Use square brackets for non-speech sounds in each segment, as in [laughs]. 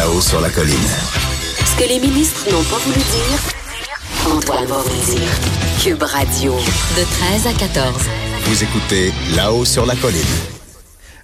Là-haut sur la colline. Ce que les ministres n'ont pas voulu dire, Antoine va vous dire. Cube Radio, de 13 à 14. Vous écoutez Là-haut sur la colline.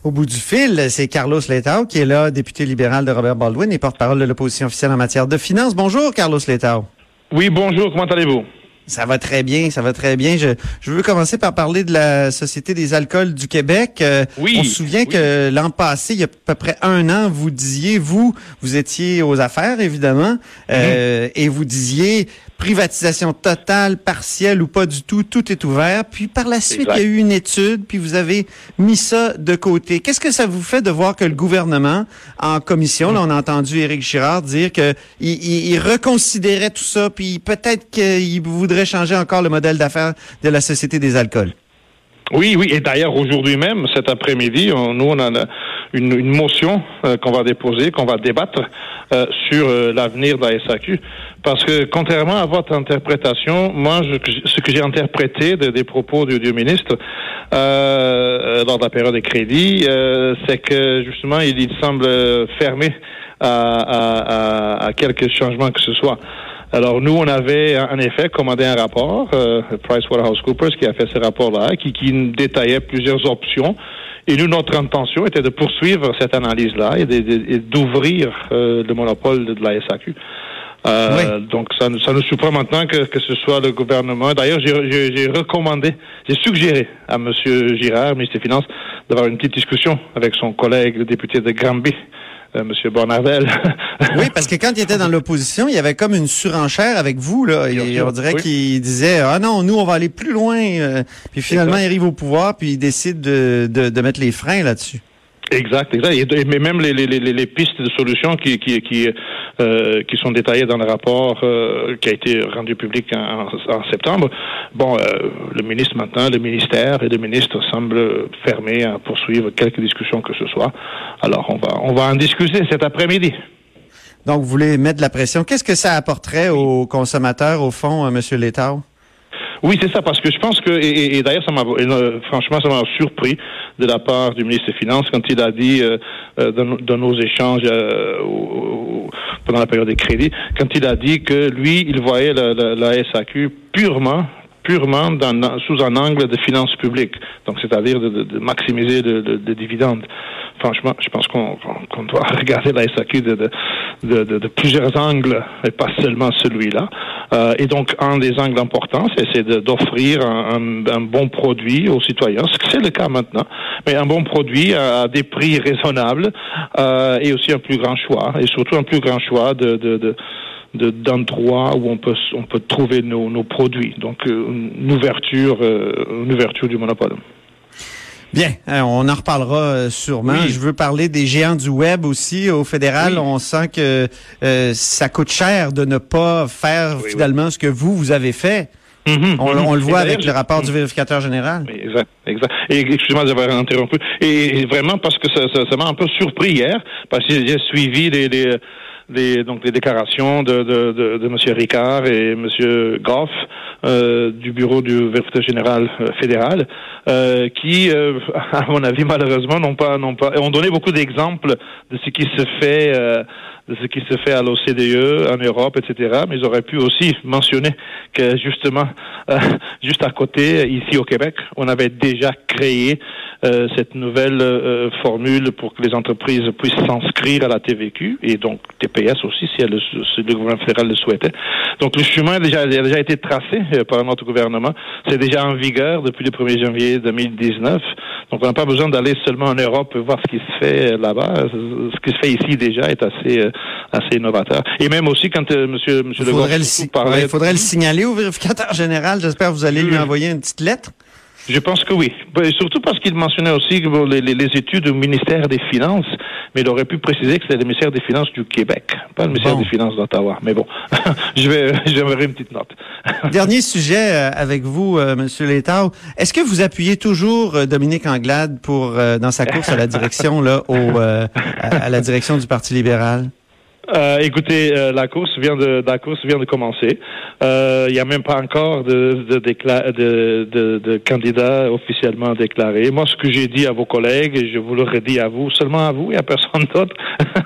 Au bout du fil, c'est Carlos Letao qui est là, député libéral de Robert Baldwin et porte-parole de l'opposition officielle en matière de finances. Bonjour, Carlos Letao. Oui, bonjour, comment allez-vous? Ça va très bien, ça va très bien. Je, je veux commencer par parler de la Société des alcools du Québec. Euh, Oui, On se souvient oui. que l'an passé, il y a à peu près un an, vous disiez, vous, vous étiez aux affaires, évidemment, euh, et vous disiez privatisation totale, partielle ou pas du tout, tout est ouvert. Puis par la suite, Exact. il y a eu une étude, puis vous avez mis ça de côté. Qu'est-ce que ça vous fait de voir que le gouvernement, en commission, là, on a entendu Éric Girard dire que il, il- il reconsidérait tout ça, puis peut-être qu'il voudrait changer encore le modèle d'affaires de la Société des alcools? Oui, oui, et d'ailleurs aujourd'hui même, cet après-midi, on- nous on a une motion euh, qu'on va déposer, qu'on va débattre euh, sur euh, l'avenir de la SAQ, parce que contrairement à votre interprétation, moi, ce que j'ai interprété de- des propos du, du ministre euh, lors de la période de crédit, euh, c'est que justement il, semble fermé à, à- à- quelques changements que ce soit. Alors nous, on avait en effet commandé un rapport, euh, PricewaterhouseCoopers, qui a fait ce rapport-là, qui, qui détaillait plusieurs options. Et nous, notre intention était de poursuivre cette analyse-là et d'ouvrir euh, le monopole de la SAQ. Euh, Donc ça, nous- ça nous surprend maintenant que, que ce soit le gouvernement. D'ailleurs, j'ai- recommandé, j'ai suggéré à M. Girard, ministre des Finances, d'avoir une petite discussion avec son collègue, le député de Granby, euh, M. Bonarvel. [laughs] Oui, parce que quand il était dans l'opposition, il y avait comme une surenchère avec vous. Là, et on dirait oui. qu'il disait Ah non, nous, on va aller plus loin. puis finalement, il arrive au pouvoir, puis il décide de, de, de mettre les freins là-dessus. Exact, exact. Mais même les, les, les, les pistes de solutions qui, qui, qui, euh, qui sont détaillées dans le rapport euh, qui a été rendu public en, en septembre, bon, euh, le ministre maintenant, le ministère et le ministre semblent fermés à poursuivre quelques discussions que ce soit. Alors, on va, on va en discuter cet après-midi. Donc, vous voulez mettre de la pression. Qu'est-ce que ça apporterait aux consommateurs, au fond, euh, M. Létard? Oui, c'est ça, parce que je pense que, et, d'ailleurs, ça m'a, euh, franchement, ça m'a surpris de la part du ministre des Finances quand il a dit, euh, euh, dans, nos- échanges euh, pendant la période des crédits, quand il a dit que lui, il voyait la, la- SAQ purement purement sous un angle de finances publiques, donc c'est-à-dire de, de- maximiser le, le- le dividende. Franchement, je pense qu'on doit [laughs] regarder la SAQ de, de, de, plusieurs angles, et pas seulement celui-là. Euh, et donc, un des angles importants, c'est d'offrir un, bon produit aux citoyens, ce que c'est le cas maintenant, mais un bon produit à, des prix raisonnables euh, et aussi un plus grand choix, et surtout un plus grand choix de, de, de de- d'endroits où on peut on peut trouver nos, nos produits. Donc euh, une ouverture une ouverture du monopole. Bien, euh, on en reparlera euh, sûrement. Oui. Je veux parler des géants du web aussi. Au fédéral, Oui. on sent que euh, ça coûte cher de ne pas faire Oui, finalement ce que vous, vous avez fait. Mhm, On, on le Et voit avec le rapport du vérificateur général. Exact, exact. Et excusez-moi d'avoir interrompu. Et, et vraiment parce que ça, m'a un peu surpris hier, parce que j'ai suivi les, les, les- donc les déclarations de, de, de, de M. Ricard et M. Goff euh, du bureau du vérificateur général euh, fédéral, euh, qui, [laughs] à mon avis, malheureusement, n'ont pas, n'ont pas, ont donné beaucoup d'exemples de ce qui se fait. De ce qui se fait à l'OCDE, en Europe, etc. Mais ils auraient pu aussi mentionner que justement, [laughs] euh, juste à côté, ici au Québec, on avait déjà créé euh, cette nouvelle euh, formule pour que les entreprises puissent s'inscrire à la TVQ et donc TPS aussi, si, elle, le- si le gouvernement fédéral le souhaitait. Donc le chemin a déjà, a déjà été tracé euh, par notre gouvernement. C'est déjà en vigueur depuis le 1er janvier 2019. Donc on n'a pas besoin d'aller seulement en Europe voir ce qui se fait euh, là-bas. Ce qui se fait ici déjà est assez euh, assez innovateur. Et même aussi quand euh, Monsieur Monsieur Il Legault faudrait, le, parlait- il faudrait le signaler au vérificateur général. J'espère que vous allez lui envoyer une petite lettre. Je pense que oui. Ben, Et surtout parce qu'il mentionnait aussi les, les- les études au ministère des Finances, mais il aurait pu préciser que c'était le ministère des Finances du Québec, pas le ministère Bon. des Finances d'Ottawa. Mais bon, [laughs] je vais, [laughs] j'aimerais une petite note. [laughs] Dernier sujet euh, avec vous, euh, Monsieur Létard. Est-ce que vous appuyez toujours euh, Dominique Anglade pour euh, dans sa course à la direction là, au, à, à la direction du Parti libéral? Euh, écoutez, euh, la course vient de la course vient de commencer. Euh, Il n'y a même pas encore de de, de, de, de candidats officiellement déclarés. Moi, ce que j'ai dit à vos collègues, je vous le redis à vous, seulement à vous et à personne d'autre, [laughs]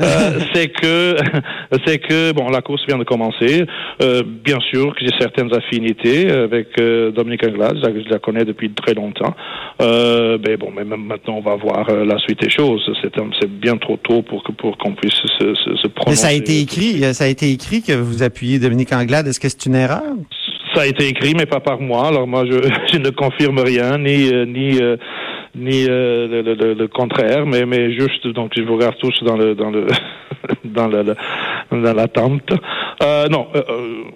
euh, c'est que [laughs] c'est que bon, la course vient de commencer. Euh, bien sûr que j'ai certaines affinités avec euh, Dominique Anglade, je la- je la connais depuis très longtemps. Euh, mais bon, mais même maintenant, on va voir la suite des choses. C'est bien trop tôt pour que pour qu'on puisse se, se, se prononcer. Mais ça a été écrit, ça a été écrit que vous appuyez Dominique Anglade. Est-ce que c'est une erreur? Ça a été écrit, mais pas par moi. Alors moi, je, [laughs] je ne confirme rien, ni ni euh, ni euh, le, le- le- le contraire, mais mais juste donc je vous regarde tous dans le dans le [laughs] dans le- dans l'attente. Euh, non, euh,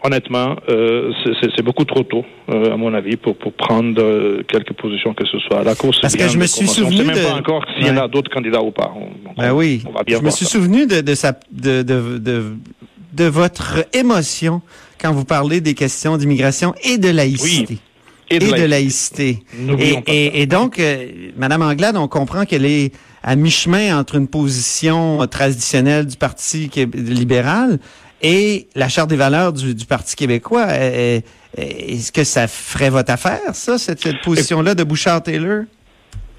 honnêtement, c'est- beaucoup trop tôt, à mon avis, pour pour prendre quelque position que ce soit. La course Parce que je me suis. On souvenu sait même de- pas encore s'il y en a d'autres candidats ou pas. On, Ben on- oui. on va bien Je me suis ça. souvenu de, de, sa, de, de, de, de votre émotion quand vous parlez des questions d'immigration et de laïcité. Et de Et de laïcité. Et, pas et, et donc, euh, Madame Anglade, on comprend qu'elle est à mi-chemin entre une position traditionnelle du Parti libéral et la Charte des valeurs du, du Parti québécois. Euh, euh, Est-ce que ça ferait votre affaire, ça, cette, cette position-là de Bouchard-Taylor?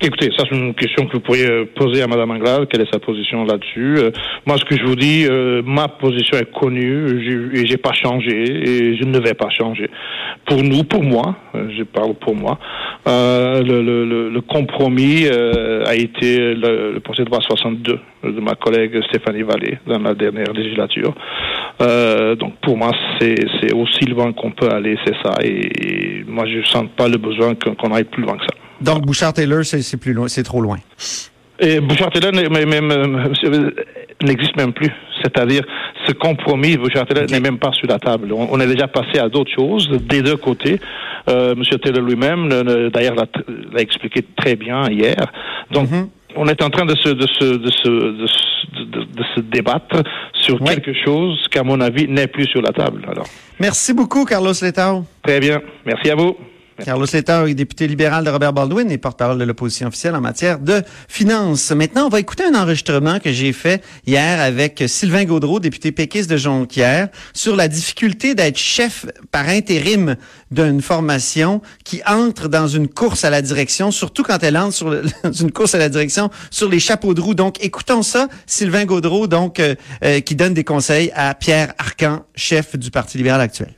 Écoutez, ça c'est une question que vous pourriez euh, poser à Madame Anglade. Quelle est sa position là-dessus Euh, Moi, ce que je vous dis, euh, ma position est connue et j'ai pas changé et je ne vais pas changer. Pour nous, pour moi, euh, je parle pour moi, euh, le, le, le, compromis a été le, le projet de loi 62 de ma collègue Stéphanie Vallée dans la dernière législature. Donc pour moi, c'est aussi loin qu'on peut aller, c'est ça. Et, moi, je sens pas le besoin qu'on aille plus loin que ça. Donc, Bouchard-Taylor, c'est c'est plus loin, c'est trop loin. Et Bouchard-Taylor n'existe même plus. C'est-à-dire, ce compromis, Bouchard-Taylor n'est même pas sur la table. On, on est déjà passé à d'autres choses des deux côtés. Euh, monsieur Taylor lui-même, d'ailleurs, l'a expliqué très bien hier. Donc, on est en train de se, de se, de se, de se, de- de se débattre sur Ouais. quelque chose qu'à mon avis n'est plus sur la table. Alors, Merci beaucoup, Carlos Letao. très bien. Merci à vous. Carlos Letao est député libéral de Robert Baldwin et porte-parole de l'opposition officielle en matière de finances. Maintenant, on va écouter un enregistrement que j'ai fait hier avec Sylvain Gaudreau, député péquiste de Jonquière, sur la difficulté d'être chef par intérim d'une formation qui entre dans une course à la direction, surtout quand elle entre [laughs] dans une course à la direction sur les chapeaux de roue. Donc, écoutons ça. Sylvain Gaudreau, donc, euh, euh, qui donne des conseils à Pierre Arcan, chef du Parti libéral actuel.